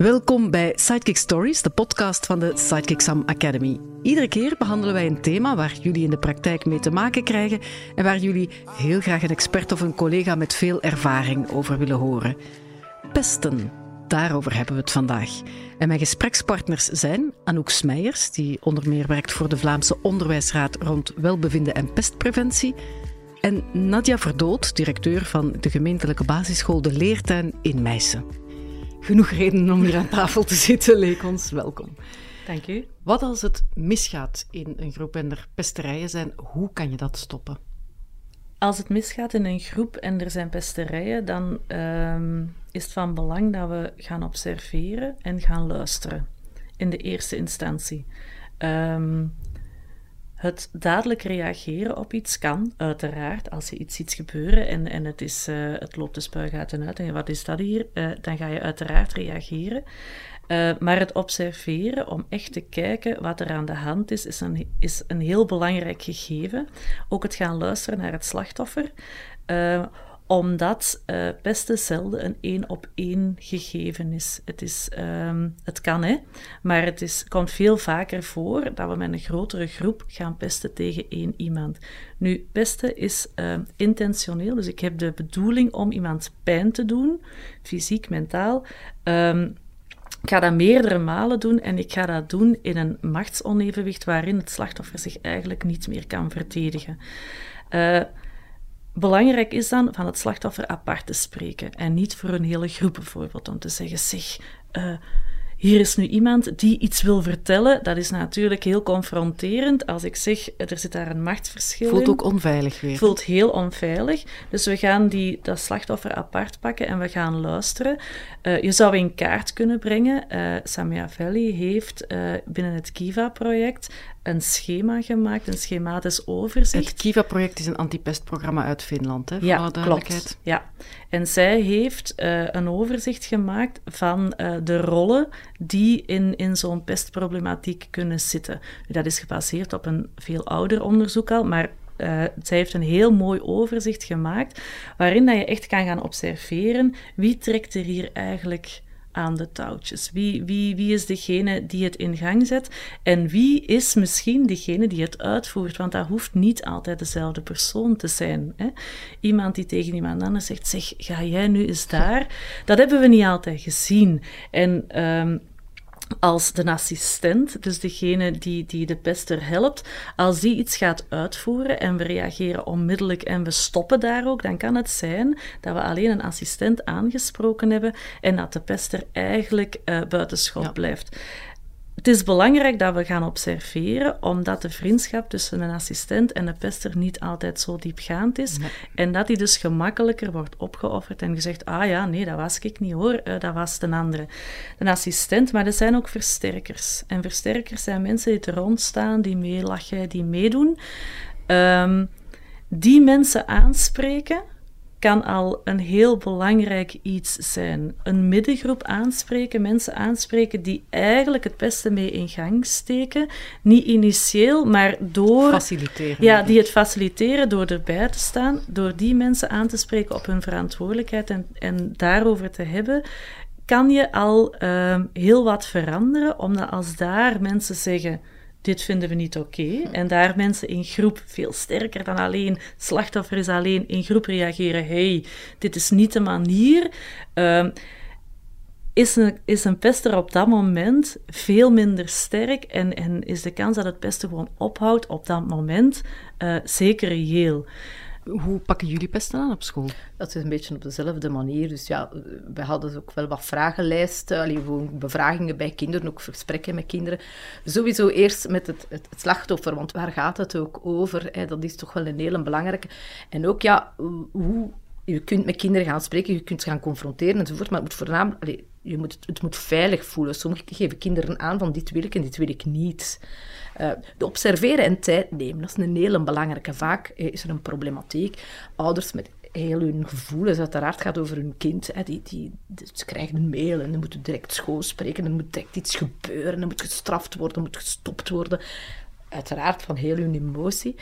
Welkom bij Sidekick Stories, de podcast van de Sidekick Sam Academy. Iedere keer behandelen wij een thema waar jullie in de praktijk mee te maken krijgen en waar jullie heel graag een expert of een collega met veel ervaring over willen horen. Pesten, daarover hebben we het vandaag. En mijn gesprekspartners zijn Anouk Smeijers, die onder meer werkt voor de Vlaamse Onderwijsraad rond welbevinden en pestpreventie, en Nadia Verdood, directeur van de gemeentelijke basisschool De Leertuin in Meissen. Genoeg redenen om hier aan tafel te zitten, Lekons. Welkom. Dank u. Wat als het misgaat in een groep en er pesterijen zijn, hoe kan je dat stoppen? Als het misgaat in een groep en er zijn pesterijen, dan ehm, is het van belang dat we gaan observeren en gaan luisteren in de eerste instantie. Ehm, het dadelijk reageren op iets kan, uiteraard. Als je iets ziet gebeuren en, en het, is, uh, het loopt de spuigaten uit en wat is dat hier, uh, dan ga je uiteraard reageren. Uh, maar het observeren om echt te kijken wat er aan de hand is, is een, is een heel belangrijk gegeven. Ook het gaan luisteren naar het slachtoffer omdat pesten zelden een één op één gegeven is. Het, is, um, het kan, hè, maar het is, komt veel vaker voor dat we met een grotere groep gaan pesten tegen één iemand. Nu, pesten is uh, intentioneel, dus ik heb de bedoeling om iemand pijn te doen, fysiek, mentaal. Um, ik ga dat meerdere malen doen en ik ga dat doen in een machtsonevenwicht waarin het slachtoffer zich eigenlijk niet meer kan verdedigen. Uh, Belangrijk is dan van het slachtoffer apart te spreken en niet voor een hele groep bijvoorbeeld om te zeggen, zeg, uh, hier is nu iemand die iets wil vertellen. Dat is natuurlijk heel confronterend. Als ik zeg, er zit daar een machtsverschil Voelt ook onveilig weer. Voelt heel onveilig. Dus we gaan die, dat slachtoffer apart pakken en we gaan luisteren. Uh, je zou in kaart kunnen brengen. Uh, Samia Velli heeft uh, binnen het Kiva-project een schema gemaakt, een schematisch overzicht. Het Kiva-project is een antipestprogramma uit Finland, hè, voor ja, alle duidelijkheid. Klopt. Ja, en zij heeft uh, een overzicht gemaakt van uh, de rollen die in, in zo'n pestproblematiek kunnen zitten. Dat is gebaseerd op een veel ouder onderzoek al, maar uh, zij heeft een heel mooi overzicht gemaakt waarin dat je echt kan gaan observeren wie trekt er hier eigenlijk aan de touwtjes? Wie, wie, wie is degene die het in gang zet? En wie is misschien degene die het uitvoert? Want dat hoeft niet altijd dezelfde persoon te zijn. Hè? Iemand die tegen iemand anders zegt: Zeg, ga jij nu eens daar? Dat hebben we niet altijd gezien. En. Um, als de assistent, dus degene die, die de pester helpt, als die iets gaat uitvoeren en we reageren onmiddellijk en we stoppen daar ook, dan kan het zijn dat we alleen een assistent aangesproken hebben en dat de pester eigenlijk uh, buitenschot ja. blijft. Het is belangrijk dat we gaan observeren, omdat de vriendschap tussen een assistent en een pester niet altijd zo diepgaand is. Nee. En dat die dus gemakkelijker wordt opgeofferd en gezegd: ah ja, nee, dat was ik niet hoor, uh, dat was een andere. Een assistent, maar er zijn ook versterkers. En versterkers zijn mensen die er rond staan, die meelachen, die meedoen. Um, die mensen aanspreken kan al een heel belangrijk iets zijn. Een middengroep aanspreken, mensen aanspreken die eigenlijk het beste mee in gang steken. Niet initieel, maar door... Faciliteren. Ja, die het faciliteren door erbij te staan, door die mensen aan te spreken op hun verantwoordelijkheid en, en daarover te hebben, kan je al uh, heel wat veranderen, omdat als daar mensen zeggen dit vinden we niet oké. En daar mensen in groep veel sterker dan alleen, slachtoffer is alleen, in groep reageren, hey, dit is niet de manier. Uh, is een, is een pester op dat moment veel minder sterk en, en is de kans dat het pesten gewoon ophoudt op dat moment uh, zeker reëel. Hoe pakken jullie pesten aan op school? Dat is een beetje op dezelfde manier. Dus ja, we hadden ook wel wat vragenlijsten, allee, bevragingen bij kinderen, ook gesprekken met kinderen. Sowieso eerst met het, het, het slachtoffer, want waar gaat het ook over? Hè? Dat is toch wel een hele belangrijke. En ook, ja, hoe... Je kunt met kinderen gaan spreken, je kunt gaan confronteren enzovoort, maar het moet voornamelijk... Je moet, het moet veilig voelen. Sommigen geven kinderen aan van dit wil ik en dit wil ik niet. Uh, de observeren en tijd nemen, dat is een hele belangrijke. Vaak is er een problematiek. Ouders met heel hun gevoelens, uiteraard gaat over hun kind. Hè, die, die, ze krijgen een mail en dan moeten direct school spreken, er moet direct iets gebeuren, er moet gestraft worden, er moet gestopt worden. Uiteraard van heel hun emotie.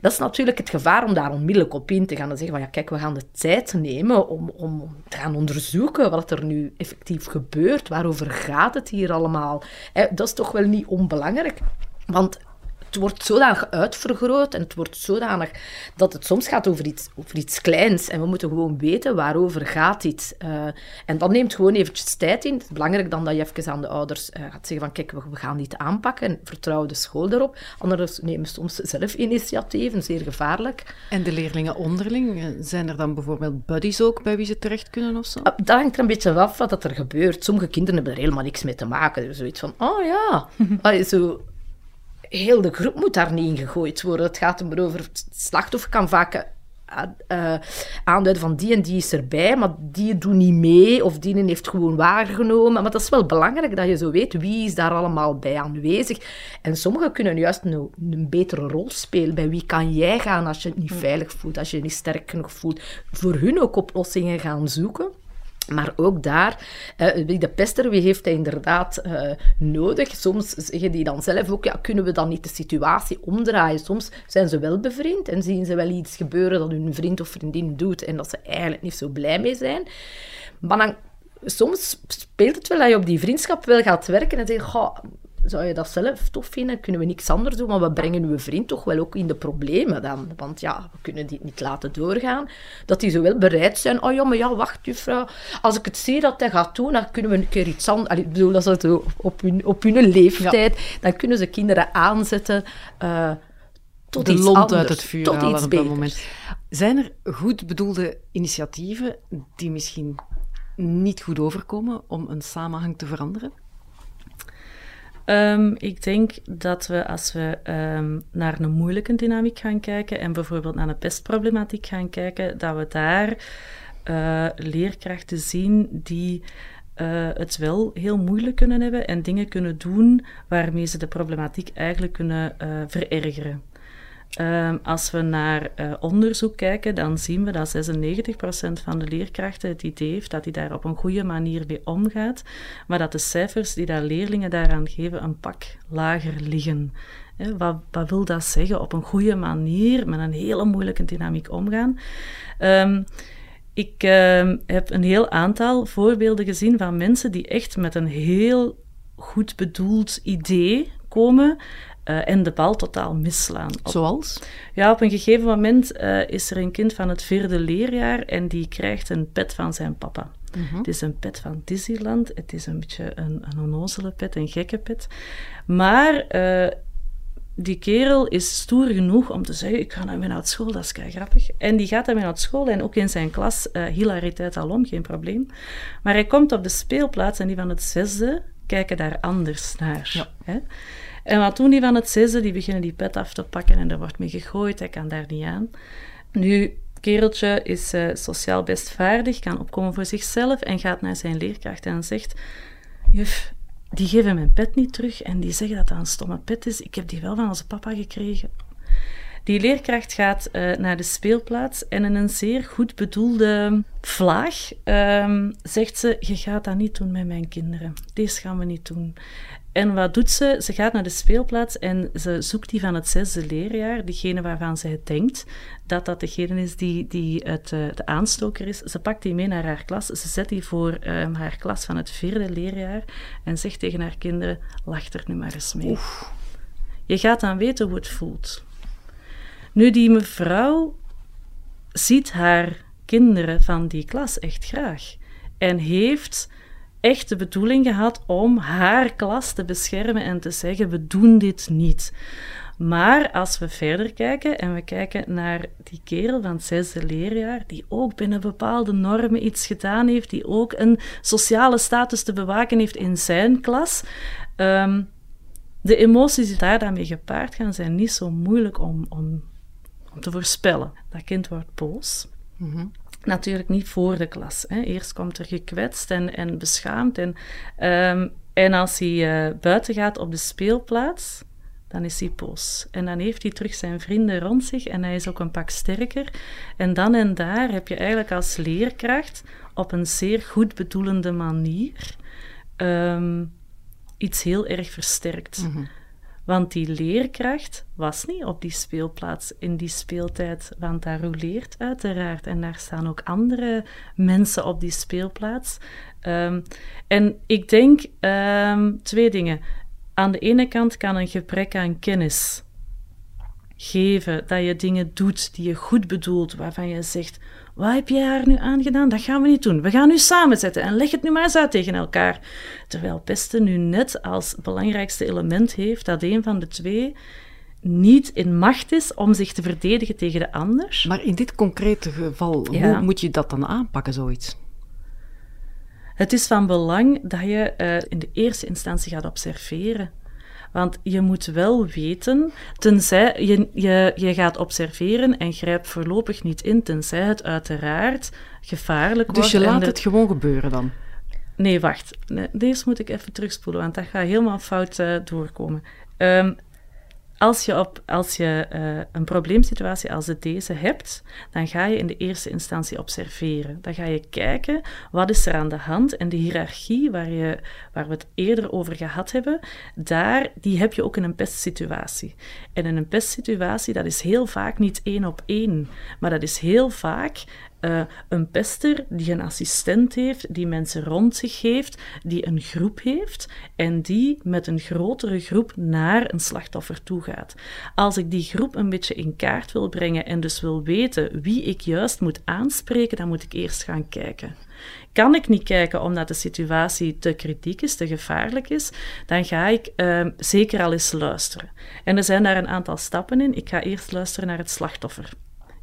Dat is natuurlijk het gevaar om daar onmiddellijk op in te gaan en zeggen van ja, kijk, we gaan de tijd nemen om, om te gaan onderzoeken wat er nu effectief gebeurt. Waarover gaat het hier allemaal? dat is toch wel niet onbelangrijk. Want het wordt zodanig uitvergroot en het wordt zodanig dat het soms gaat over iets, over iets kleins. En we moeten gewoon weten waarover gaat dit. Uh, en dat neemt gewoon eventjes tijd in. Het is belangrijk dan dat je even aan de ouders uh, gaat zeggen van kijk, we, gaan dit aanpakken en vertrouw de school daarop. Anders nemen soms zelf initiatieven, zeer gevaarlijk. En de leerlingen onderling, eh, zijn er dan bijvoorbeeld buddies ook bij wie ze terecht kunnen of zo? Ah, dat hangt er een beetje af wat er gebeurt. Sommige kinderen hebben er helemaal niks mee te maken. Dus zoiets van, oh ja, zo heel de groep moet daar niet in gegooid worden. Het gaat er over het slachtoffer kan vaak uh, aanduiden van die en die is erbij, maar die doet niet mee of die heeft gewoon waargenomen. Maar dat is wel belangrijk dat je zo weet wie is daar allemaal bij aanwezig. En sommigen kunnen juist een, een betere rol spelen. Bij wie kan jij gaan als je het niet veilig voelt, als je je niet sterk genoeg voelt. Voor hun ook oplossingen gaan zoeken. Maar ook daar, uh, de pester, wie heeft hij inderdaad uh, nodig? Soms zeggen die dan zelf ook, ja, kunnen we dan niet de situatie omdraaien? Soms zijn ze wel bevriend en zien ze wel iets gebeuren dat hun vriend of vriendin doet en dat ze eigenlijk niet zo blij mee zijn. Maar dan, soms speelt het wel dat je op die vriendschap wel gaat werken en zegt, zou je dat zelf tof vinden? Kunnen we niks anders doen? Maar we brengen uw vriend toch wel ook in de problemen dan. Want ja, we kunnen die niet laten doorgaan. Dat die zo wel bereid zijn. Oh ja, maar ja, wacht juffrouw. Als ik het zie dat hij gaat doen, dan kunnen we een keer iets anders... Ik bedoel, dat is het op hun, op hun leeftijd. Dan kunnen ze kinderen aanzetten... Uh, tot de iets lont anders, uit het vuur tot halen iets op dat moment. Zijn er goed bedoelde initiatieven die misschien niet goed overkomen om een samenhang te veranderen? Um, ik denk dat we als we um, naar een moeilijke dynamiek gaan kijken en bijvoorbeeld naar een pestproblematiek gaan kijken, dat we daar uh, leerkrachten zien die uh, het wel heel moeilijk kunnen hebben en dingen kunnen doen waarmee ze de problematiek eigenlijk kunnen uh, verergeren. Um, als we naar uh, onderzoek kijken, dan zien we dat 96% van de leerkrachten het idee heeft dat hij daar op een goede manier mee omgaat, maar dat de cijfers die daar leerlingen daaraan geven een pak lager liggen. Wat, wat, wil dat zeggen? Op een goede manier, met een hele moeilijke dynamiek omgaan. Um, ik uh, heb een heel aantal voorbeelden gezien van mensen die echt met een heel goed bedoeld idee komen, uh, en de bal totaal misslaan. Op, Zoals? Ja, op een gegeven moment uh, is er een kind van het vierde leerjaar en die krijgt een pet van zijn papa. Mm -hmm. Het is een pet van Disneyland. Het is een beetje een, een onnozele pet, een gekke pet. Maar uh, die kerel is stoer genoeg om te zeggen: Ik ga naar mijn uit school, dat is kei grappig. En die gaat daarmee uit school en ook in zijn klas, uh, hilariteit alom, geen probleem. Maar hij komt op de speelplaats en die van het zesde kijken daar anders naar. Ja. Hè? En wat doen die van het zesde? Die beginnen die pet af te pakken en er wordt mee gegooid. Hij kan daar niet aan. Nu, kereltje is uh, sociaal best vaardig, kan opkomen voor zichzelf en gaat naar zijn leerkracht en zegt: Juf, die geven mijn pet niet terug en die zeggen dat dat een stomme pet is. Ik heb die wel van onze papa gekregen. Die leerkracht gaat uh, naar de speelplaats en in een zeer goed bedoelde vlaag um, zegt ze: Je gaat dat niet doen met mijn kinderen. Deze gaan we niet doen. En wat doet ze? Ze gaat naar de speelplaats en ze zoekt die van het zesde leerjaar, diegene waarvan zij denkt dat dat degene is die, die het, uh, de aanstoker is. Ze pakt die mee naar haar klas, ze zet die voor um, haar klas van het vierde leerjaar en zegt tegen haar kinderen, lach er nu maar eens mee. Oef. Je gaat dan weten hoe het voelt. Nu, die mevrouw ziet haar kinderen van die klas echt graag en heeft echt de bedoeling gehad om haar klas te beschermen en te zeggen: we doen dit niet. Maar als we verder kijken en we kijken naar die kerel van het zesde leerjaar, die ook binnen bepaalde normen iets gedaan heeft, die ook een sociale status te bewaken heeft in zijn klas, um, de emoties die daar dan mee gepaard gaan, zijn niet zo moeilijk om, om, om te voorspellen. Dat kind wordt boos. -hmm. Natuurlijk niet voor de klas. Hè. Eerst komt er gekwetst en, en beschaamd. En, um, en als hij uh, buiten gaat op de speelplaats, dan is hij boos. En dan heeft hij terug zijn vrienden rond zich en hij is ook een pak sterker. En dan en daar heb je eigenlijk als leerkracht op een zeer goed bedoelende manier um, iets heel erg versterkt. -hmm. Want die leerkracht was niet op die speelplaats in die speeltijd, want daar roleert uiteraard en daar staan ook andere mensen op die speelplaats. Ehm, en ik denk ehm, twee dingen. Aan de ene kant kan een gebrek aan kennis geven dat je dingen doet die je goed bedoelt, waarvan je zegt: wat heb jij haar nu aangedaan? Dat gaan we niet doen. We gaan nu samenzetten en leg het nu maar eens uit tegen elkaar. Terwijl pesten nu net als belangrijkste element heeft dat een van de twee niet in macht is om zich te verdedigen tegen de ander. Maar in dit concrete geval, hoe moet je dat dan aanpakken, zoiets? Het is van belang dat je uh, in de eerste instantie gaat observeren. Want je moet wel weten, tenzij je, je, je gaat observeren en grijpt voorlopig niet in, tenzij het uiteraard gevaarlijk dus wordt. Dus je laat het gewoon gebeuren dan? Nee, wacht. Nee, deze moet ik even terugspoelen, want dat gaat helemaal fout uh, doorkomen. Um, als je, op, als je uh, een probleemsituatie als deze hebt, dan ga je in de eerste instantie observeren. Dan ga je kijken, wat is er aan de hand? En de hiërarchie waar, je, waar we het eerder over gehad hebben, daar, die heb je ook in een pestsituatie. En in een pestsituatie, dat is heel vaak niet één op één, maar dat is heel vaak uh, een pester die een assistent heeft, die mensen rond zich heeft, die een groep heeft en die met een grotere groep naar een slachtoffer toe gaat. Als ik die groep een beetje in kaart wil brengen en dus wil weten wie ik juist moet aanspreken, dan moet ik eerst gaan kijken. Kan ik niet kijken omdat de situatie te kritiek is, te gevaarlijk is, dan ga ik uh, zeker al eens luisteren. En er zijn daar een aantal stappen in. Ik ga eerst luisteren naar het slachtoffer.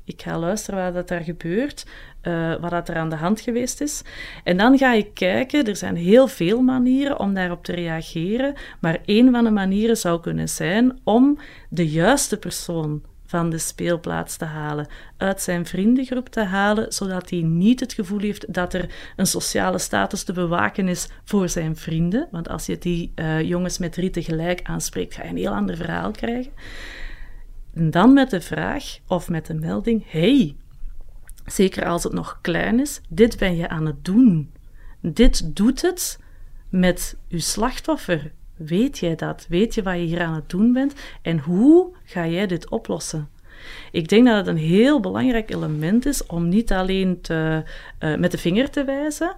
Ik ga luisteren wat er gebeurt, uh, wat er aan de hand geweest is. En dan ga ik kijken, er zijn heel veel manieren om daarop te reageren, maar een van de manieren zou kunnen zijn om de juiste persoon van de speelplaats te halen, uit zijn vriendengroep te halen, zodat hij niet het gevoel heeft dat er een sociale status te bewaken is voor zijn vrienden. Want als je die uh, jongens met drie tegelijk aanspreekt, ga je een heel ander verhaal krijgen. En dan met de vraag of met de melding: hey, zeker als het nog klein is, dit ben je aan het doen. Dit doet het met uw slachtoffer. Weet jij dat? Weet je wat je hier aan het doen bent? En hoe ga jij dit oplossen? Ik denk dat het een heel belangrijk element is om niet alleen te, uh, met de vinger te wijzen,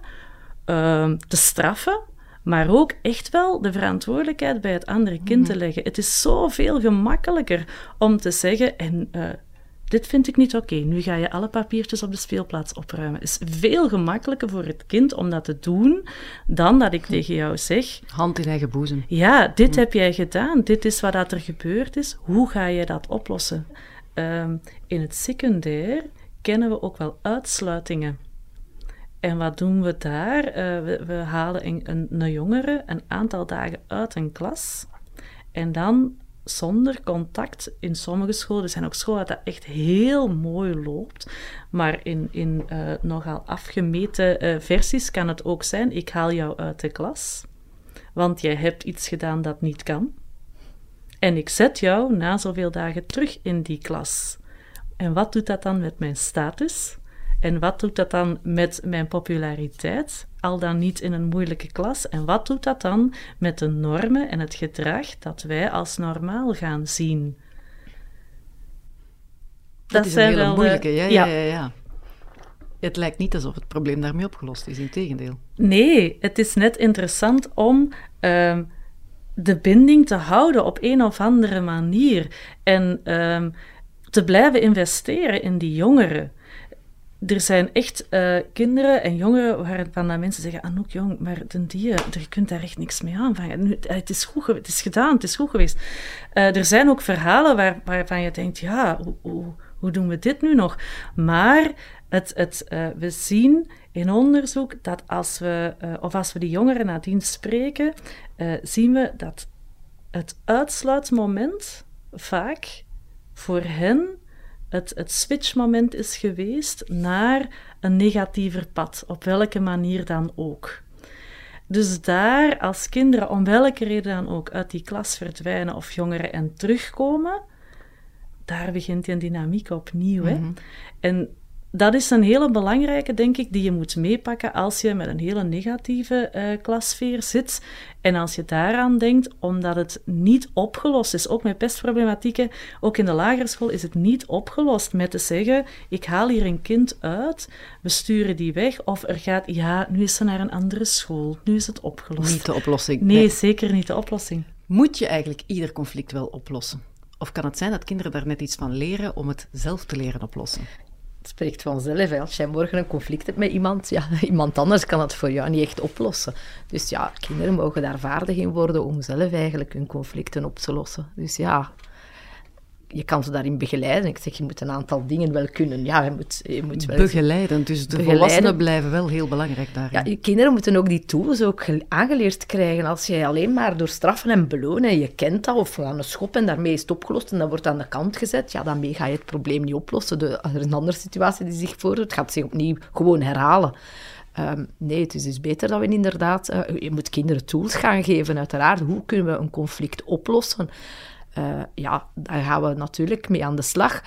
uh, te straffen, maar ook echt wel de verantwoordelijkheid bij het andere kind te mhm. leggen. Het is zoveel gemakkelijker om te zeggen, en uh, dit vind ik niet oké, okay. nu ga je alle papiertjes op de speelplaats opruimen. Het is veel gemakkelijker voor het kind om dat te doen, dan dat ik hm. tegen jou zeg... Hand in eigen boezem. Ja, dit hm. heb jij gedaan, dit is wat er gebeurd is, hoe ga je dat oplossen? Um, in het secundair kennen we ook wel uitsluitingen. En wat doen we daar? Uh, we, we, halen een, een, jongere een aantal dagen uit een klas. En dan zonder contact in sommige scholen. Er zijn ook scholen dat echt heel mooi loopt. Maar in, in uh, nogal afgemeten uh, versies kan het ook zijn: ik haal jou uit de klas. Want jij hebt iets gedaan dat niet kan. En ik zet jou na zoveel dagen terug in die klas. En wat doet dat dan met mijn status? En wat doet dat dan met mijn populariteit, al dan niet in een moeilijke klas? En wat doet dat dan met de normen en het gedrag dat wij als normaal gaan zien? Dat, is een hele moeilijke, ja, ja, ja, ja. Het lijkt niet alsof het probleem daarmee opgelost is, in tegendeel. Nee, het is net interessant om uh, de binding te houden op een of andere manier. En uh, te blijven investeren in die jongeren er zijn echt uh, kinderen en jongeren waarvan mensen zeggen, Anouk jong, maar ten die, je kunt daar echt niks mee aanvangen. Nu, het, is goed, het is gedaan, het is goed geweest. Uh, er zijn ook verhalen waar, waarvan je denkt, ja, hoe, hoe, doen we dit nu nog? Maar het, het, we zien in onderzoek dat als we, of als we die jongeren nadien spreken, zien we dat het uitsluitmoment vaak voor hen het, het switchmoment is geweest naar een negatiever pad, op welke manier dan ook. Dus daar, als kinderen om welke reden dan ook uit die klas verdwijnen of jongeren en terugkomen, daar begint die dynamiek opnieuw. Hè? Mhm. En dat is een hele belangrijke, denk ik, die je moet meepakken als je met een hele negatieve uh, klassfeer zit. En als je daaraan denkt, omdat het niet opgelost is, ook met pestproblematieken, ook in de lagere school is het niet opgelost met te zeggen, ik haal hier een kind uit, we sturen die weg, of er gaat, ja, nu is ze naar een andere school, nu is het opgelost. Niet de oplossing. Nee, zeker niet de oplossing. Moet je eigenlijk ieder conflict wel oplossen? Of kan het zijn dat kinderen daar net iets van leren om het zelf te leren oplossen? Het spreekt vanzelf. Hè. Als jij morgen een conflict hebt met iemand, ja, iemand anders kan het voor jou niet echt oplossen. Dus ja, kinderen mogen daar vaardig in worden om zelf eigenlijk hun conflicten op te lossen. Dus ja, je kan ze daarin begeleiden. Ik zeg, je moet een aantal dingen wel kunnen. Ja, je moet, je moet wel begeleiden. Dus de volwassenen blijven wel heel belangrijk daarin. Ja, je kinderen moeten ook die tools ook aangeleerd krijgen. Als je alleen maar door straffen en belonen, je kent dat, of aan een schop en daarmee is het opgelost en dat wordt aan de kant gezet, ja, dan ga je het probleem niet oplossen. De, als er een andere situatie die zich voordoet, gaat zich opnieuw gewoon herhalen. Um, nee, het is dus beter dat we inderdaad... Uh, je moet kinderen tools gaan geven, uiteraard. Hoe kunnen we een conflict oplossen? Uh, ja, daar gaan we natuurlijk mee aan de slag.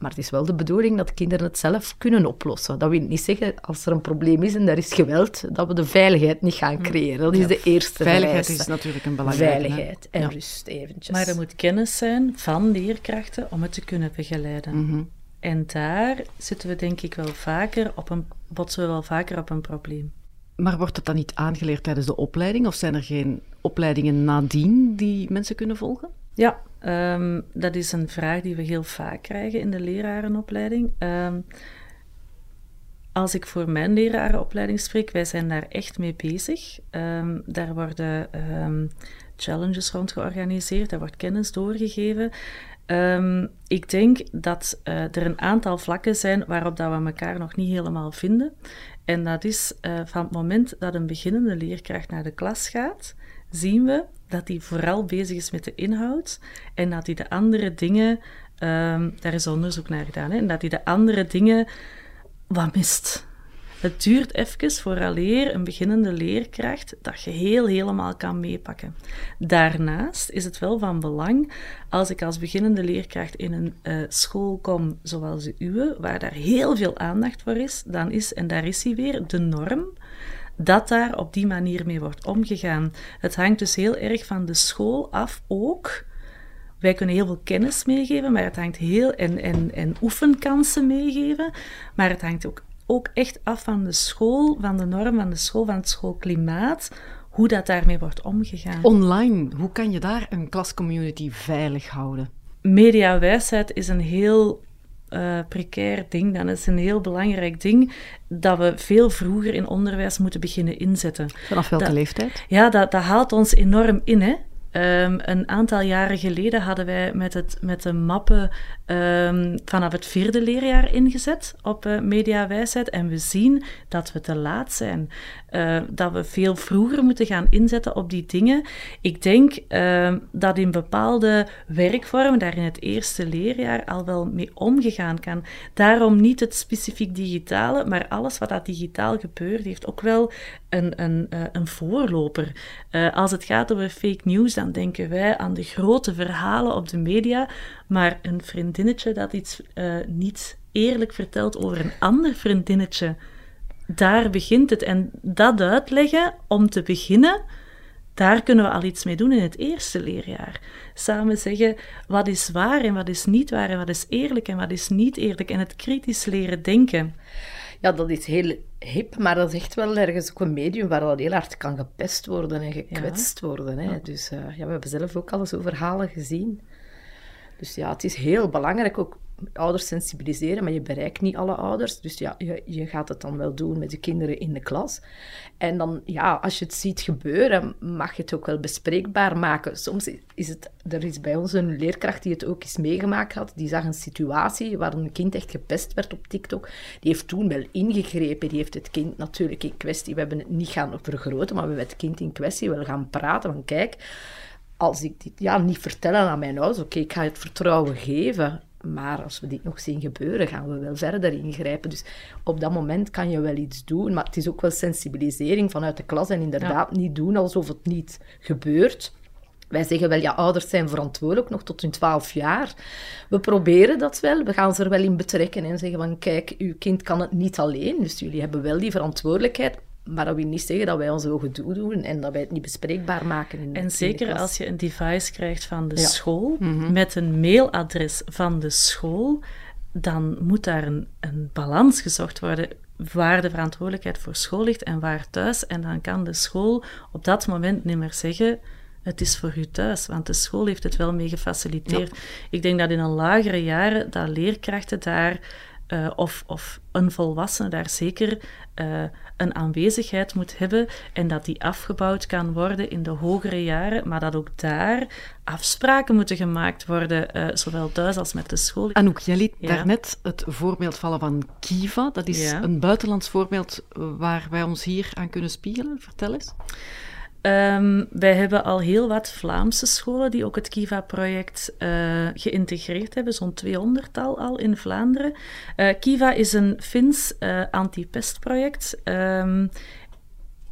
Maar het is wel de bedoeling dat kinderen het zelf kunnen oplossen. Dat wil niet zeggen, als er een probleem is en er is geweld, dat we de veiligheid niet gaan creëren. Dat is de eerste Veiligheid is natuurlijk een belangrijke. Veiligheid en rust eventjes. Maar er moet kennis zijn van leerkrachten om het te kunnen begeleiden. Mhm. En daar zitten we denk ik wel vaker op een, botsen we wel vaker op een probleem. Maar wordt het dan niet aangeleerd tijdens de opleiding? Of zijn er geen opleidingen nadien die mensen kunnen volgen? Ja, um, dat is een vraag die we heel vaak krijgen in de lerarenopleiding. Um, als ik voor mijn lerarenopleiding spreek, wij zijn daar echt mee bezig. Um, daar worden challenges rond georganiseerd, daar wordt kennis doorgegeven. ik denk dat uh, er een aantal vlakken zijn waarop dat we elkaar nog niet helemaal vinden. En dat is uh, van het moment dat een beginnende leerkracht naar de klas gaat, zien we dat hij vooral bezig is met de inhoud en dat hij de andere dingen, um, daar is onderzoek naar gedaan, en dat hij de andere dingen wat mist. Het duurt even vooraleer een beginnende leerkracht dat geheel helemaal kan meepakken. Daarnaast is het wel van belang, als ik als beginnende leerkracht in een uh, school kom zoals de uwe, waar daar heel veel aandacht voor is, dan is, en daar is hij weer, de norm dat daar op die manier mee wordt omgegaan. Het hangt dus heel erg van de school af ook. Wij kunnen heel veel kennis meegeven, maar het hangt heel en, en, en oefenkansen meegeven, maar het hangt ook, ook echt af van de school, van de norm van de school, van het schoolklimaat, hoe dat daarmee wordt omgegaan. Online, hoe kan je daar een klascommunity veilig houden? Mediawijsheid is een heel uh, precair ding, dan is een heel belangrijk ding dat we veel vroeger in onderwijs moeten beginnen inzetten. Vanaf welke leeftijd? Ja, dat, dat haalt ons enorm in. Hè? Um, een aantal jaren geleden hadden wij met, het, met de mappen um, vanaf het vierde leerjaar ingezet op uh, mediawijsheid. En we zien dat we te laat zijn. Uh, dat we veel vroeger moeten gaan inzetten op die dingen. Ik denk uh, dat in bepaalde werkvormen daar in het eerste leerjaar al wel mee omgegaan kan. Daarom niet het specifiek digitale, maar alles wat dat digitaal gebeurt, heeft ook wel een, een, uh, een voorloper. als het gaat over fake news, dan denken wij aan de grote verhalen op de media, maar een vriendinnetje dat iets niet eerlijk vertelt over een ander vriendinnetje, daar begint het. En dat uitleggen om te beginnen, daar kunnen we al iets mee doen in het eerste leerjaar. Samen zeggen wat is waar en wat is niet waar en wat is eerlijk en wat is niet eerlijk en het kritisch leren denken ja, dat is heel hip, maar dat is echt wel ergens ook een medium waar dat heel hard kan gepest worden en gekwetst worden. Hè. Dus uh, ja, we hebben zelf ook al zo verhalen gezien. Dus ja, het is heel belangrijk ook ouders sensibiliseren, maar je bereikt niet alle ouders. Dus ja, je, je gaat het dan wel doen met de kinderen in de klas. En dan, ja, als je het ziet gebeuren, mag je het ook wel bespreekbaar maken. Soms is het, er is bij ons een leerkracht die het ook eens meegemaakt had. Die zag een situatie waar een kind echt gepest werd op TikTok. Die heeft toen wel ingegrepen. Die heeft het kind natuurlijk in kwestie, we hebben het niet gaan vergroten, maar we hebben het kind in kwestie wel gaan praten van kijk als ik dit ja, niet vertellen aan mijn ouders, oké, ik ga het vertrouwen geven. Maar als we dit nog zien gebeuren, gaan we wel verder ingrijpen. Dus op dat moment kan je wel iets doen. Maar het is ook wel sensibilisering vanuit de klas. En inderdaad niet doen alsof het niet gebeurt. Wij zeggen wel, ja, ouders zijn verantwoordelijk nog tot hun twaalf jaar. We proberen dat wel, we gaan ze er wel in betrekken en zeggen van, kijk, uw kind kan het niet alleen, dus jullie hebben wel die verantwoordelijkheid, maar dat wil niet zeggen dat wij ons zo gedoe doen en dat wij het niet bespreekbaar maken. In, en zeker als je een device krijgt van de school, mhm. met een mailadres van de school, dan moet daar een, een balans gezocht worden waar de verantwoordelijkheid voor school ligt en waar thuis. En dan kan de school op dat moment niet meer zeggen het is voor u thuis, want de school heeft het wel mee gefaciliteerd. Ik denk dat in een lagere jaren dat leerkrachten daar uh, of, of een volwassene daar zeker uh, een aanwezigheid moet hebben en dat die afgebouwd kan worden in de hogere jaren, maar dat ook daar afspraken moeten gemaakt worden, uh, zowel thuis als met de school. Anouk, jij liet ja. daarnet het voorbeeld vallen van Kiva. Dat is ja. een buitenlands voorbeeld waar wij ons hier aan kunnen spiegelen. Vertel eens. Um, wij hebben al heel wat Vlaamse scholen die ook het Kiva-project uh, geïntegreerd hebben, zo'n 200-tal al in Vlaanderen. Uh, Kiva is een Fins uh, anti-pestproject. Um,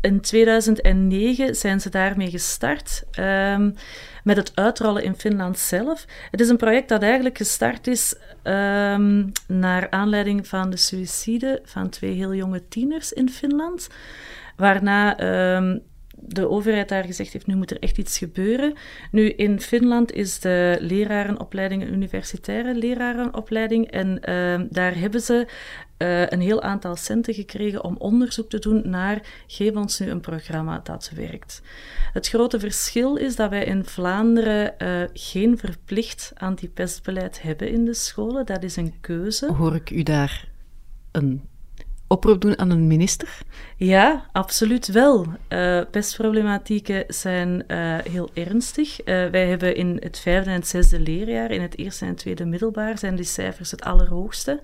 in 2009 zijn ze daarmee gestart um, met het uitrollen in Finland zelf. Het is een project dat eigenlijk gestart is naar aanleiding van de suïcide van twee heel jonge tieners in Finland. Waarna de overheid daar gezegd heeft, nu moet er echt iets gebeuren. Nu, in Finland is de lerarenopleiding een universitaire lerarenopleiding en uh, daar hebben ze uh, een heel aantal centen gekregen om onderzoek te doen naar geef ons nu een programma dat werkt. Het grote verschil is dat wij in Vlaanderen uh, geen verplicht antipestbeleid hebben in de scholen. Dat is een keuze. Hoor ik u daar een oproep doen aan een minister? Ja, absoluut wel. Uh, pestproblematieken zijn uh, heel ernstig. Uh, wij hebben in het vijfde en het zesde leerjaar, in het eerste en tweede middelbaar, zijn die cijfers het allerhoogste.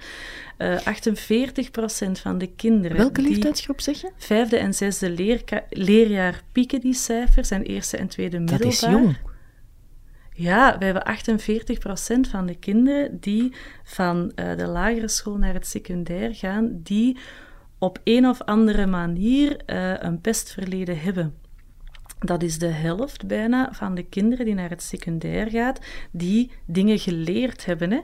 48 procent van de kinderen... Welke leeftijdsgroep zeg je? Vijfde en zesde leerjaar pieken die cijfers, en eerste en tweede middelbaar. Dat is jong. Ja, we hebben 48% van de kinderen die van uh, de lagere school naar het secundair gaan, die op een of andere manier uh, een pestverleden hebben. Dat is de helft bijna van de kinderen die naar het secundair gaat, die dingen geleerd hebben. Hè?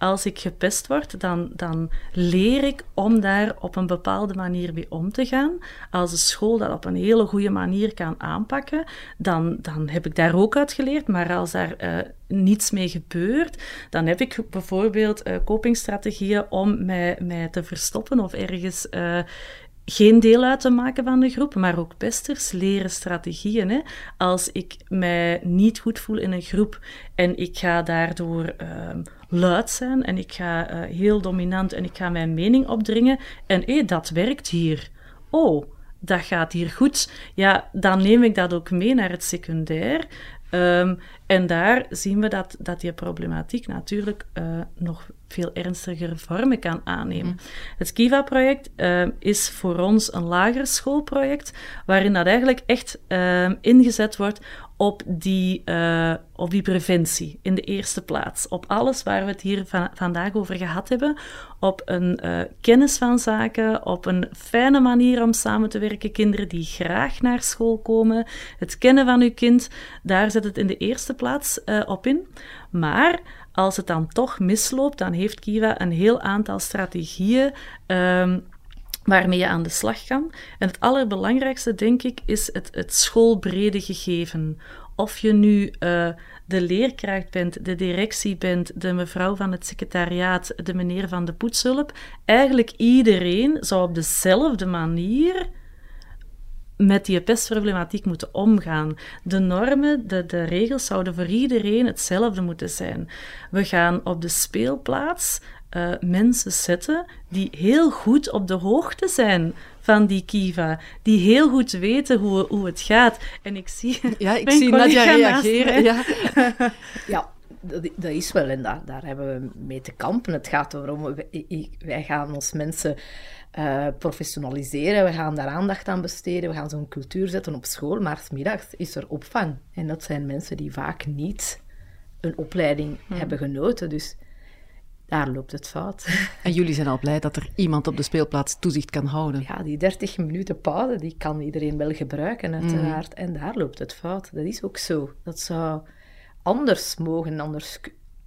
Als ik gepest word, dan, dan leer ik om daar op een bepaalde manier mee om te gaan. Als de school dat op een hele goede manier kan aanpakken, dan, dan heb ik daar ook uit geleerd. Maar als daar uh, niets mee gebeurt, dan heb ik bijvoorbeeld uh, copingstrategieën om mij, mij te verstoppen of ergens uh, geen deel uit te maken van de groep, maar ook pesters leren strategieën. Hè. Als ik mij niet goed voel in een groep en ik ga daardoor uh, luid zijn en ik ga uh, heel dominant en ik ga mijn mening opdringen en hé, dat werkt hier. Oh, dat gaat hier goed. Ja, dan neem ik dat ook mee naar het secundair. Um, en daar zien we dat, dat die problematiek natuurlijk uh, nog veel ernstigere vormen kan aannemen. Mm. Het Kiva-project uh, is voor ons een lagere schoolproject, waarin dat eigenlijk echt uh, ingezet wordt op die, uh, op die preventie in de eerste plaats. Op alles waar we het hier van, vandaag over gehad hebben. Op een uh, kennis van zaken, op een fijne manier om samen te werken. Kinderen die graag naar school komen. Het kennen van uw kind, daar zet het in de eerste plaats uh, op in. Maar als het dan toch misloopt, dan heeft Kiva een heel aantal strategieën. Um, waarmee je aan de slag kan. En het allerbelangrijkste, denk ik, is het, het schoolbrede gegeven. Of je nu uh, de leerkracht bent, de directie bent, de mevrouw van het secretariaat, de meneer van de poetshulp. Eigenlijk iedereen zou op dezelfde manier met die pestproblematiek moeten omgaan. De normen, de, de regels zouden voor iedereen hetzelfde moeten zijn. We gaan op de speelplaats uh, mensen zetten die heel goed op de hoogte zijn van die Kiva, die heel goed weten hoe, hoe het gaat. En ik zie, ja, ik zie Nadja reageren. Ja. ja. Dat, dat, is wel en daar, daar hebben we mee te kampen. Het gaat erom, wij gaan ons mensen uh, professionaliseren, we gaan daar aandacht aan besteden, we gaan zo'n cultuur zetten op school, maar smiddags is er opvang. En dat zijn mensen die vaak niet een opleiding hmm. hebben genoten. Dus daar loopt het fout. En jullie zijn al blij dat er iemand op de speelplaats toezicht kan houden. Ja, die 30 minuten pauze, die kan iedereen wel gebruiken, uiteraard. En daar loopt het fout. Dat is ook zo. Dat zou anders mogen, anders,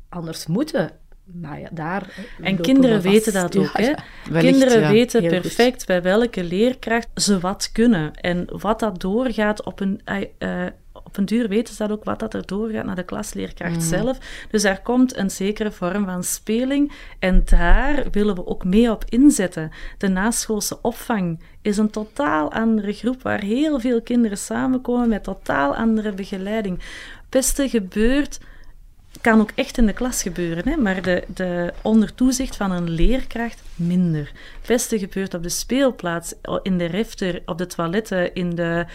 anders moeten. Maar ja, daar en kinderen weten dat ook. hè? kinderen weten perfect bij welke leerkracht ze wat kunnen. En wat dat doorgaat op een... Uh, op een duur weten ze dat ook wat dat er doorgaat naar de klasleerkracht mhm. zelf. Dus daar komt een zekere vorm van speling en daar willen we ook mee op inzetten. De naschoolse opvang is een totaal andere groep waar heel veel kinderen samenkomen met totaal andere begeleiding. Beste gebeurt kan ook echt in de klas gebeuren, hè? maar de, de, onder toezicht van een leerkracht minder. Het beste gebeurt op de speelplaats, in de refter, op de toiletten, in de,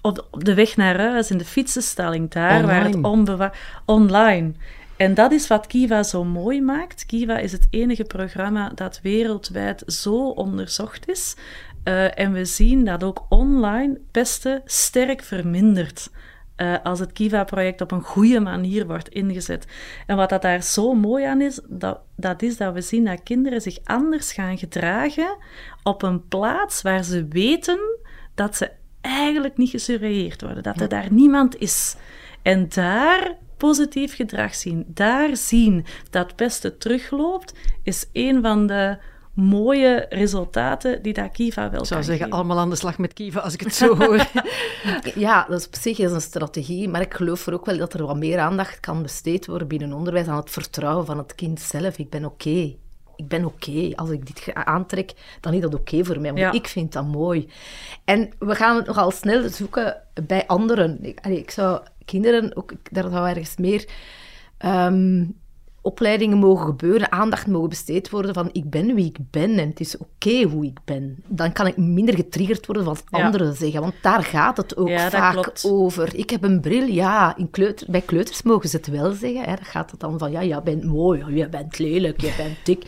op de weg naar huis, in de fietsenstalling, daar waar het onbewaard... Online. En dat is wat Kiva zo mooi maakt. Kiva is het enige programma dat wereldwijd zo onderzocht is. Uh, en we zien dat ook online pesten sterk vermindert. Uh, als het Kiva-project op een goede manier wordt ingezet. En wat dat daar zo mooi aan is, dat, dat is dat we zien dat kinderen zich anders gaan gedragen op een plaats waar ze weten dat ze eigenlijk niet gesurveilleerd worden, dat er daar niemand is. En daar positief gedrag zien, daar zien dat pesten terugloopt, is een van de mooie resultaten die dat Kiva wel Ik zou zeggen, allemaal aan de slag met Kiva, als ik het zo hoor. ja, dat is op zich is een strategie, maar ik geloof er ook wel dat er wat meer aandacht kan besteed worden binnen onderwijs aan het vertrouwen van het kind zelf. Ik ben oké. Ik ben oké. Als ik dit aantrek, dan is dat oké voor mij. Want ik vind dat mooi. En we gaan het nogal snel zoeken bij anderen. Ik, ik zou kinderen ook, daar zou ergens meer ehm, opleidingen mogen gebeuren, aandacht mogen besteed worden van ik ben wie ik ben en het is oké hoe ik ben. Dan kan ik minder getriggerd worden van wat anderen zeggen, want daar gaat het ook vaak over. Ik heb een bril, ja, in kleuter, bij kleuters mogen ze het wel zeggen. Hè. Dan gaat het dan van, ja, jij bent mooi, je bent lelijk, je bent dik.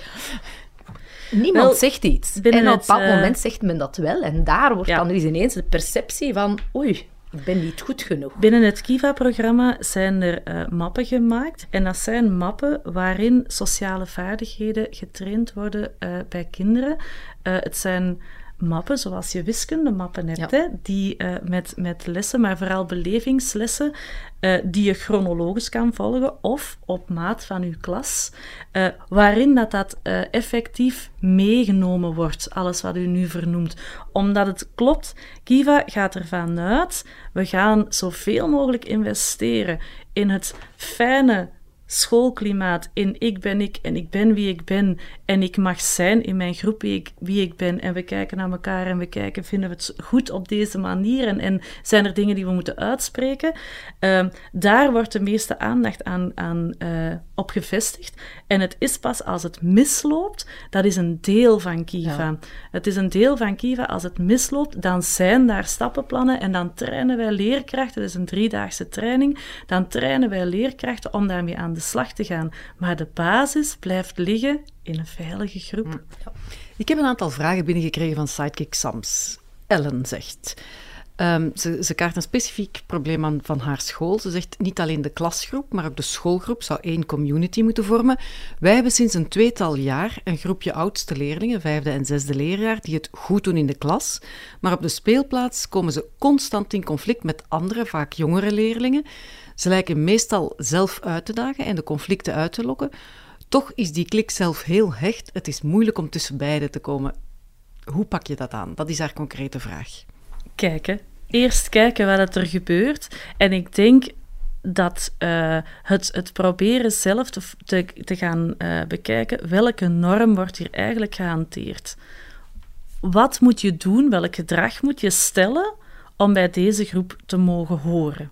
Niemand zegt iets. En op een bepaald uh... moment zegt men dat wel. En daar wordt dan is ineens de perceptie van, oei, ik ben niet goed genoeg. Binnen het Kiva-programma zijn er uh, mappen gemaakt. En dat zijn mappen waarin sociale vaardigheden getraind worden uh, bij kinderen. Uh, het zijn mappen, zoals je wiskundemappen hebt, hè, die uh, met, met lessen, maar vooral belevingslessen, uh, die je chronologisch kan volgen of op maat van je klas, uh, waarin dat, dat effectief meegenomen wordt, alles wat u nu vernoemt. Omdat het klopt, Kiva gaat ervan uit, we gaan zoveel mogelijk investeren in het fijne schoolklimaat in ik ben ik en ik ben wie ik ben en ik mag zijn in mijn groep wie ik, wie ik ben en we kijken naar elkaar en we kijken, vinden we het goed op deze manier en, en zijn er dingen die we moeten uitspreken, uh, daar wordt de meeste aandacht aan, aan uh, op gevestigd. En het is pas als het misloopt, dat is een deel van Kiva. Het is een deel van Kiva, als het misloopt, dan zijn daar stappenplannen en dan trainen wij leerkrachten, dat is een driedaagse training, dan trainen wij leerkrachten om daarmee aan de slag te gaan. Maar de basis blijft liggen in een veilige groep. Mm. Ik heb een aantal vragen binnengekregen van Sidekick Sams. Ellen zegt... Um, ze, ze kaart een specifiek probleem aan van haar school. Ze zegt niet alleen de klasgroep, maar ook de schoolgroep zou één community moeten vormen. Wij hebben sinds een tweetal jaar een groepje oudste leerlingen, vijfde en zesde leerjaar, die het goed doen in de klas. Maar op de speelplaats komen ze constant in conflict met andere, vaak jongere leerlingen. Ze lijken meestal zelf uit te dagen en de conflicten uit te lokken. Toch is die klik zelf heel hecht. Het is moeilijk om tussen beiden te komen. Hoe pak je dat aan? Dat is haar concrete vraag. Kijken. Eerst kijken wat er gebeurt. En ik denk dat uh, het, het proberen zelf te, te, gaan uh, bekijken welke norm wordt hier eigenlijk gehanteerd. Wat moet je doen, welk gedrag moet je stellen om bij deze groep te mogen horen?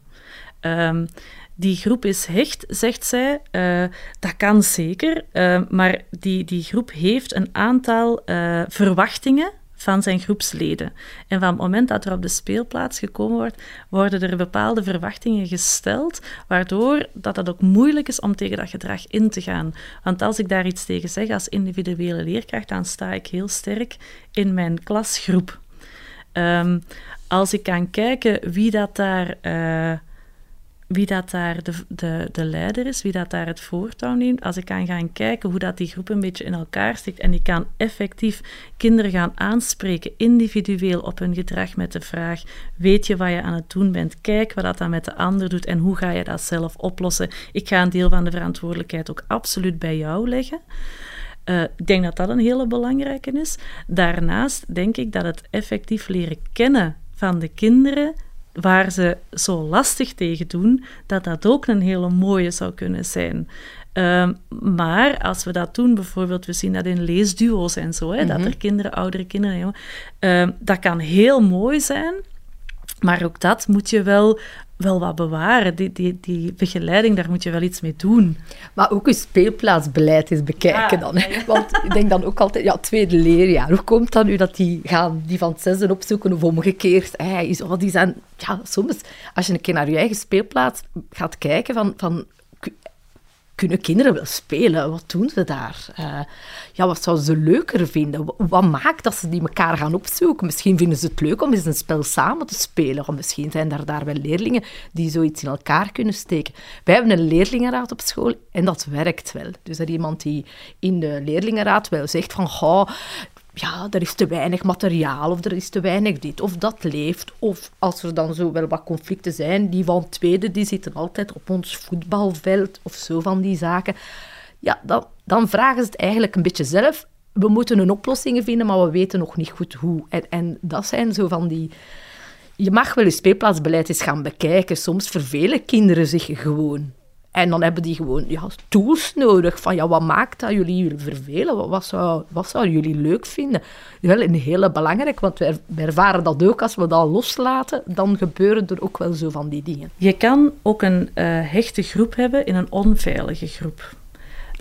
Um, die groep is hecht, zegt zij. Uh, dat kan zeker, uh, maar die, die groep heeft een aantal uh, verwachtingen van zijn groepsleden. En van het moment dat er op de speelplaats gekomen wordt, worden er bepaalde verwachtingen gesteld, waardoor dat het ook moeilijk is om tegen dat gedrag in te gaan. Want als ik daar iets tegen zeg als individuele leerkracht, dan sta ik heel sterk in mijn klasgroep. Um, als ik kan kijken wie dat daar wie dat daar de, de, de leider is, wie dat daar het voortouw neemt, als ik kan gaan kijken hoe dat die groep een beetje in elkaar stikt en ik kan effectief kinderen gaan aanspreken, individueel op hun gedrag met de vraag, weet je wat je aan het doen bent? Kijk wat dat dan met de ander doet en hoe ga je dat zelf oplossen? Ik ga een deel van de verantwoordelijkheid ook absoluut bij jou leggen. Uh, ik denk dat dat een hele belangrijke is. Daarnaast denk ik dat het effectief leren kennen van de kinderen waar ze zo lastig tegen doen, dat dat ook een hele mooie zou kunnen zijn. Ehm, maar als we dat doen, bijvoorbeeld, we zien dat in leesduo's en zo, hè, dat mhm. er kinderen, oudere kinderen, uh, dat kan heel mooi zijn. Maar ook dat moet je wel wel wat bewaren. Die, die, die begeleiding, daar moet je wel iets mee doen. Maar ook je speelplaatsbeleid eens bekijken dan. Want ik denk dan ook altijd, ja, tweede leerjaar. Hoe komt dan nu dat die gaan die van het zesde opzoeken of omgekeerd? Hey, is, oh, die zijn, ja, soms, als je een keer naar je eigen speelplaats gaat kijken, van, van kunnen kinderen wel spelen? Wat doen ze daar? Uh, ja, wat zouden ze leuker vinden? Wat maakt dat ze die elkaar gaan opzoeken? Misschien vinden ze het leuk om eens een spel samen te spelen. Of misschien zijn er daar wel leerlingen die zoiets in elkaar kunnen steken. Wij hebben een leerlingenraad op school en dat werkt wel. Dus er iemand die in de leerlingenraad wel zegt van... Oh, ja, er is te weinig materiaal of er is te weinig dit of dat leeft. Of als er dan zo wel wat conflicten zijn, die van tweede, die zitten altijd op ons voetbalveld of zo van die zaken. Ja, dan, dan vragen ze het eigenlijk een beetje zelf. We moeten een oplossing vinden, maar we weten nog niet goed hoe. En, en dat zijn zo van die... Je mag wel je speelplaatsbeleid eens gaan bekijken. Soms vervelen kinderen zich gewoon. En dan hebben die gewoon ja, tools nodig. Van ja, wat maakt dat jullie vervelen? Wat, zou, wat zouden jullie leuk vinden? Wel een hele belangrijk, want we ervaren dat ook als we dat loslaten. Dan gebeuren er ook wel zo van die dingen. Je kan ook een uh, hechte groep hebben in een onveilige groep.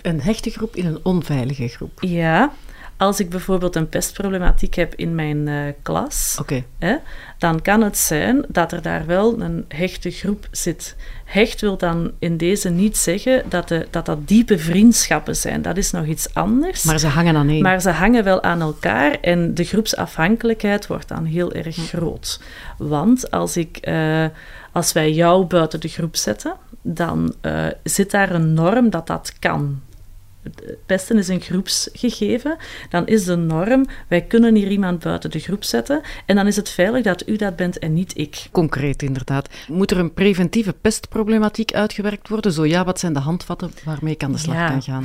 Een hechte groep in een onveilige groep. Ja, als ik bijvoorbeeld een pestproblematiek heb in mijn uh, klas, okay. hè, dan kan het zijn dat er daar wel een hechte groep zit. Hecht wil dan in deze niet zeggen dat, de, dat dat diepe vriendschappen zijn. Dat is nog iets anders. Maar ze hangen aan één. Maar ze hangen wel aan elkaar en de groepsafhankelijkheid wordt dan heel erg groot. Want als, ik, uh, als wij jou buiten de groep zetten, dan uh, zit daar een norm dat dat kan pesten is een groepsgegeven, dan is de norm, wij kunnen hier iemand buiten de groep zetten en dan is het veilig dat u dat bent en niet ik. Concreet inderdaad. Moet er een preventieve pestproblematiek uitgewerkt worden? Zo ja, wat zijn de handvatten waarmee ik aan de slag kan gaan?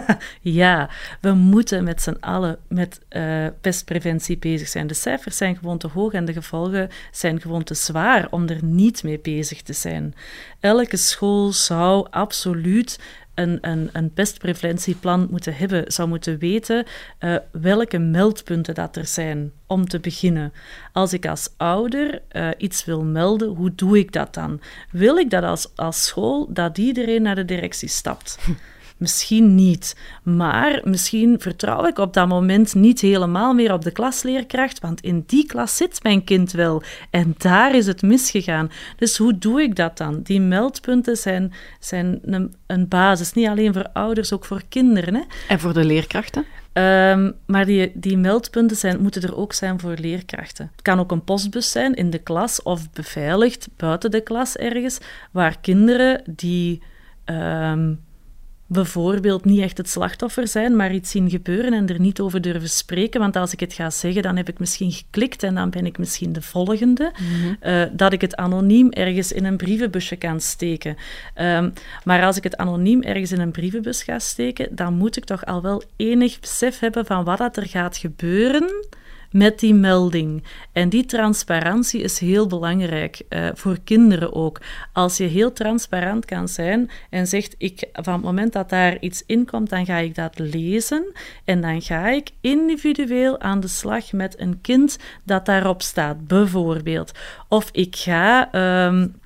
ja, we moeten met z'n allen met uh, pestpreventie bezig zijn. De cijfers zijn gewoon te hoog en de gevolgen zijn gewoon te zwaar om er niet mee bezig te zijn. Elke school zou absoluut een, een, een pestpreventieplan moeten hebben, zou moeten weten uh, welke meldpunten dat er zijn om te beginnen. Als ik als ouder uh, iets wil melden, hoe doe ik dat dan? Wil ik dat als, als school dat iedereen naar de directie stapt? Misschien niet. Maar misschien vertrouw ik op dat moment niet helemaal meer op de klasleerkracht, want in die klas zit mijn kind wel. En daar is het misgegaan. Dus hoe doe ik dat dan? Die meldpunten zijn, zijn een, een basis, niet alleen voor ouders, ook voor kinderen. Hè? En voor de leerkrachten? Um, maar die, die meldpunten zijn, moeten er ook zijn voor leerkrachten. Het kan ook een postbus zijn in de klas of beveiligd buiten de klas ergens, waar kinderen die um, bijvoorbeeld niet echt het slachtoffer zijn, maar iets zien gebeuren en er niet over durven spreken. Want als ik het ga zeggen, dan heb ik misschien geklikt en dan ben ik misschien de volgende. Mhm. Eh, dat ik het anoniem ergens in een brievenbusje kan steken. Um, maar als ik het anoniem ergens in een brievenbus ga steken, dan moet ik toch al wel enig besef hebben van wat dat er gaat gebeuren met die melding. En die transparantie is heel belangrijk, uh, voor kinderen ook. Als je heel transparant kan zijn en zegt, ik, van het moment dat daar iets in komt, dan ga ik dat lezen en dan ga ik individueel aan de slag met een kind dat daarop staat, bijvoorbeeld. Of ik ga... Um,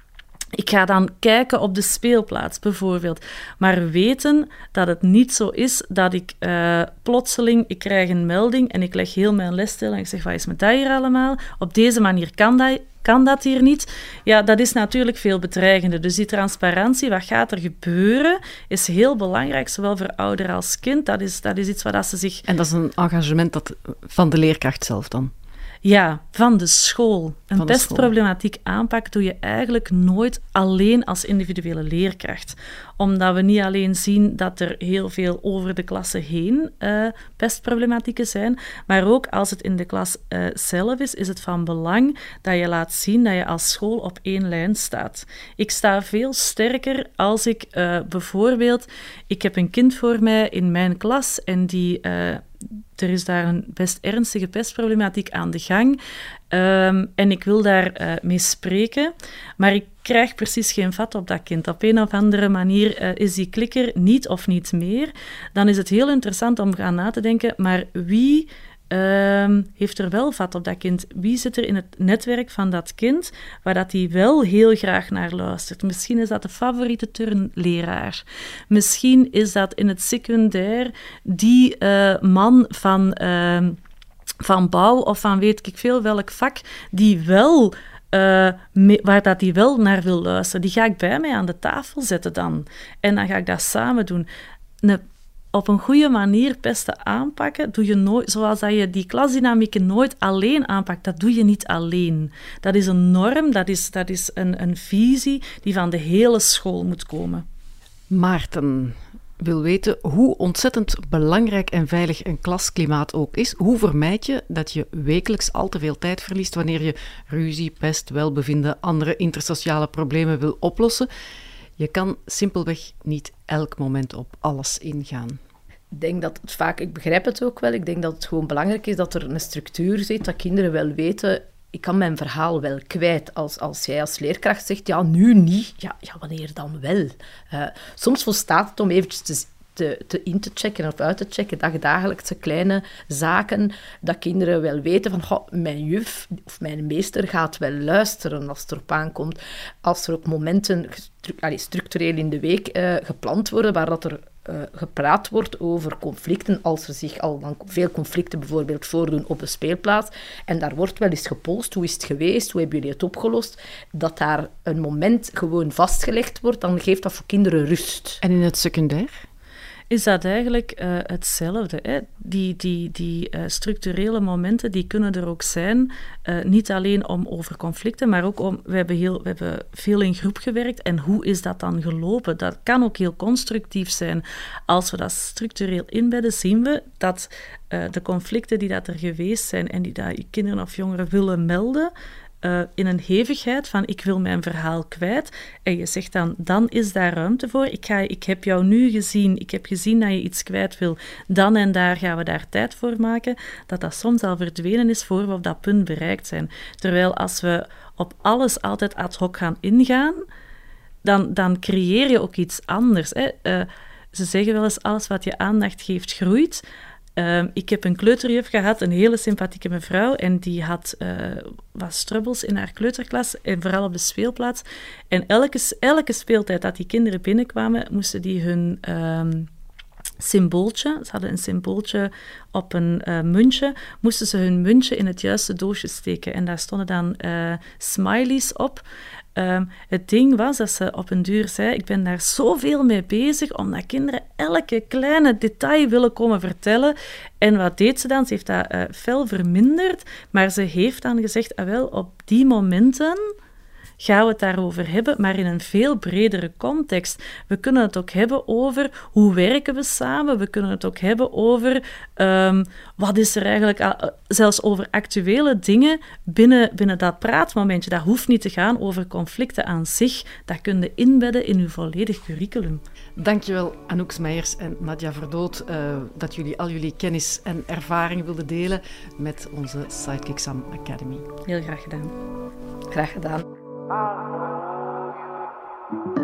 ik ga dan kijken op de speelplaats bijvoorbeeld, maar weten dat het niet zo is dat ik uh, plotseling, ik krijg een melding en ik leg heel mijn les stil en ik zeg, wat is met dat hier allemaal? Op deze manier kan dat, kan dat hier niet. Ja, dat is natuurlijk veel bedreigender. Dus die transparantie, wat gaat er gebeuren, is heel belangrijk, zowel voor ouder als kind. Dat is, dat is iets wat ze zich... En dat is een engagement dat, van de leerkracht zelf dan? Ja, van de school. Een pestproblematiek aanpak doe je eigenlijk nooit alleen als individuele leerkracht. Omdat we niet alleen zien dat er heel veel over de klasse heen uh, pestproblematieken zijn, maar ook als het in de klas uh, zelf is, is het van belang dat je laat zien dat je als school op één lijn staat. Ik sta veel sterker als ik uh, bijvoorbeeld, ik heb een kind voor mij in mijn klas en die er is daar een best ernstige pestproblematiek aan de gang. Um, en ik wil daar uh, mee spreken, maar ik krijg precies geen vat op dat kind. Op een of andere manier uh, is die klikker niet of niet meer. Dan is het heel interessant om gaan na te denken, maar wie Um, heeft er wel vat op dat kind? Wie zit er in het netwerk van dat kind waar dat hij wel heel graag naar luistert? Misschien is dat de favoriete turnleraar. Misschien is dat in het secundair die uh, man van, uh, van bouw of van weet ik veel welk vak die wel uh, waar dat die wel naar wil luisteren, die ga ik bij mij aan de tafel zetten dan. En dan ga ik dat samen doen. Een op een goede manier pesten aanpakken, doe je nooit, zoals dat je die klasdynamieken nooit alleen aanpakt, dat doe je niet alleen. Dat is een norm, dat is, dat is een, een visie die van de hele school moet komen. Maarten wil weten hoe ontzettend belangrijk en veilig een klasklimaat ook is. Hoe vermijd je dat je wekelijks al te veel tijd verliest wanneer je ruzie, pest, welbevinden, andere intersociale problemen wil oplossen? Je kan simpelweg niet elk moment op alles ingaan. Denk dat het vaak, ik begrijp het ook wel, ik denk dat het gewoon belangrijk is dat er een structuur zit, dat kinderen wel weten, ik kan mijn verhaal wel kwijt. Als, als jij als leerkracht zegt, ja, nu niet, ja, ja wanneer dan wel? Uh, soms volstaat het om eventjes te te, te in te checken of uit te checken, dagdagelijkse kleine zaken, dat kinderen wel weten van, mijn juf of mijn meester gaat wel luisteren als het erop aankomt. Als er ook momenten structureel in de week uh, gepland worden waar dat er uh, gepraat wordt over conflicten, als er zich al dan veel conflicten bijvoorbeeld voordoen op een speelplaats, en daar wordt wel eens gepolst, hoe is het geweest, hoe hebben jullie het opgelost, dat daar een moment gewoon vastgelegd wordt, dan geeft dat voor kinderen rust. En in het secundair? Is dat eigenlijk uh, hetzelfde. Hè? Die, die, die uh, structurele momenten die kunnen er ook zijn, uh, niet alleen om over conflicten, maar ook om. We hebben, heel, we hebben veel in groep gewerkt en hoe is dat dan gelopen? Dat kan ook heel constructief zijn. Als we dat structureel inbedden, zien we dat de conflicten die dat er geweest zijn en die dat kinderen of jongeren willen melden, uh, in een hevigheid van ik wil mijn verhaal kwijt. En je zegt dan, dan is daar ruimte voor. Ik, ga, ik heb jou nu gezien, ik heb gezien dat je iets kwijt wil. Dan en daar gaan we daar tijd voor maken. Dat dat soms al verdwenen is voor we op dat punt bereikt zijn. Terwijl als we op alles altijd ad hoc gaan ingaan, dan, dan creëer je ook iets anders. Hè. Uh, ze zeggen wel eens, alles wat je aandacht geeft, groeit. Ehm, ik heb een kleuterjuf gehad, een hele sympathieke mevrouw, en die had uh, wat strubbels in haar kleuterklas, en vooral op de speelplaats. En elke, elke speeltijd dat die kinderen binnenkwamen, moesten die hun um, symbooltje, ze hadden een symbooltje op een uh, muntje, moesten ze hun muntje in het juiste doosje steken. En daar stonden dan uh, smileys op. Ehm, het ding was dat ze op een duur zei: Ik ben daar zoveel mee bezig, omdat kinderen elke kleine detail willen komen vertellen. En wat deed ze dan? Ze heeft dat uh, fel verminderd, maar ze heeft dan gezegd: ah, wel, op die momenten gaan we het daarover hebben, maar in een veel bredere context. We kunnen het ook hebben over hoe werken we samen. We kunnen het ook hebben over um, wat is er eigenlijk, uh, zelfs over actuele dingen binnen, binnen dat praatmomentje. Dat hoeft niet te gaan over conflicten aan zich. Dat kun je inbedden in uw volledig curriculum. Dankjewel Anouk Meijers en Nadja Verdoot uh, dat jullie al jullie kennis en ervaring wilden delen met onze Sidekick Sam Academy. Heel graag gedaan. Graag gedaan. I know you.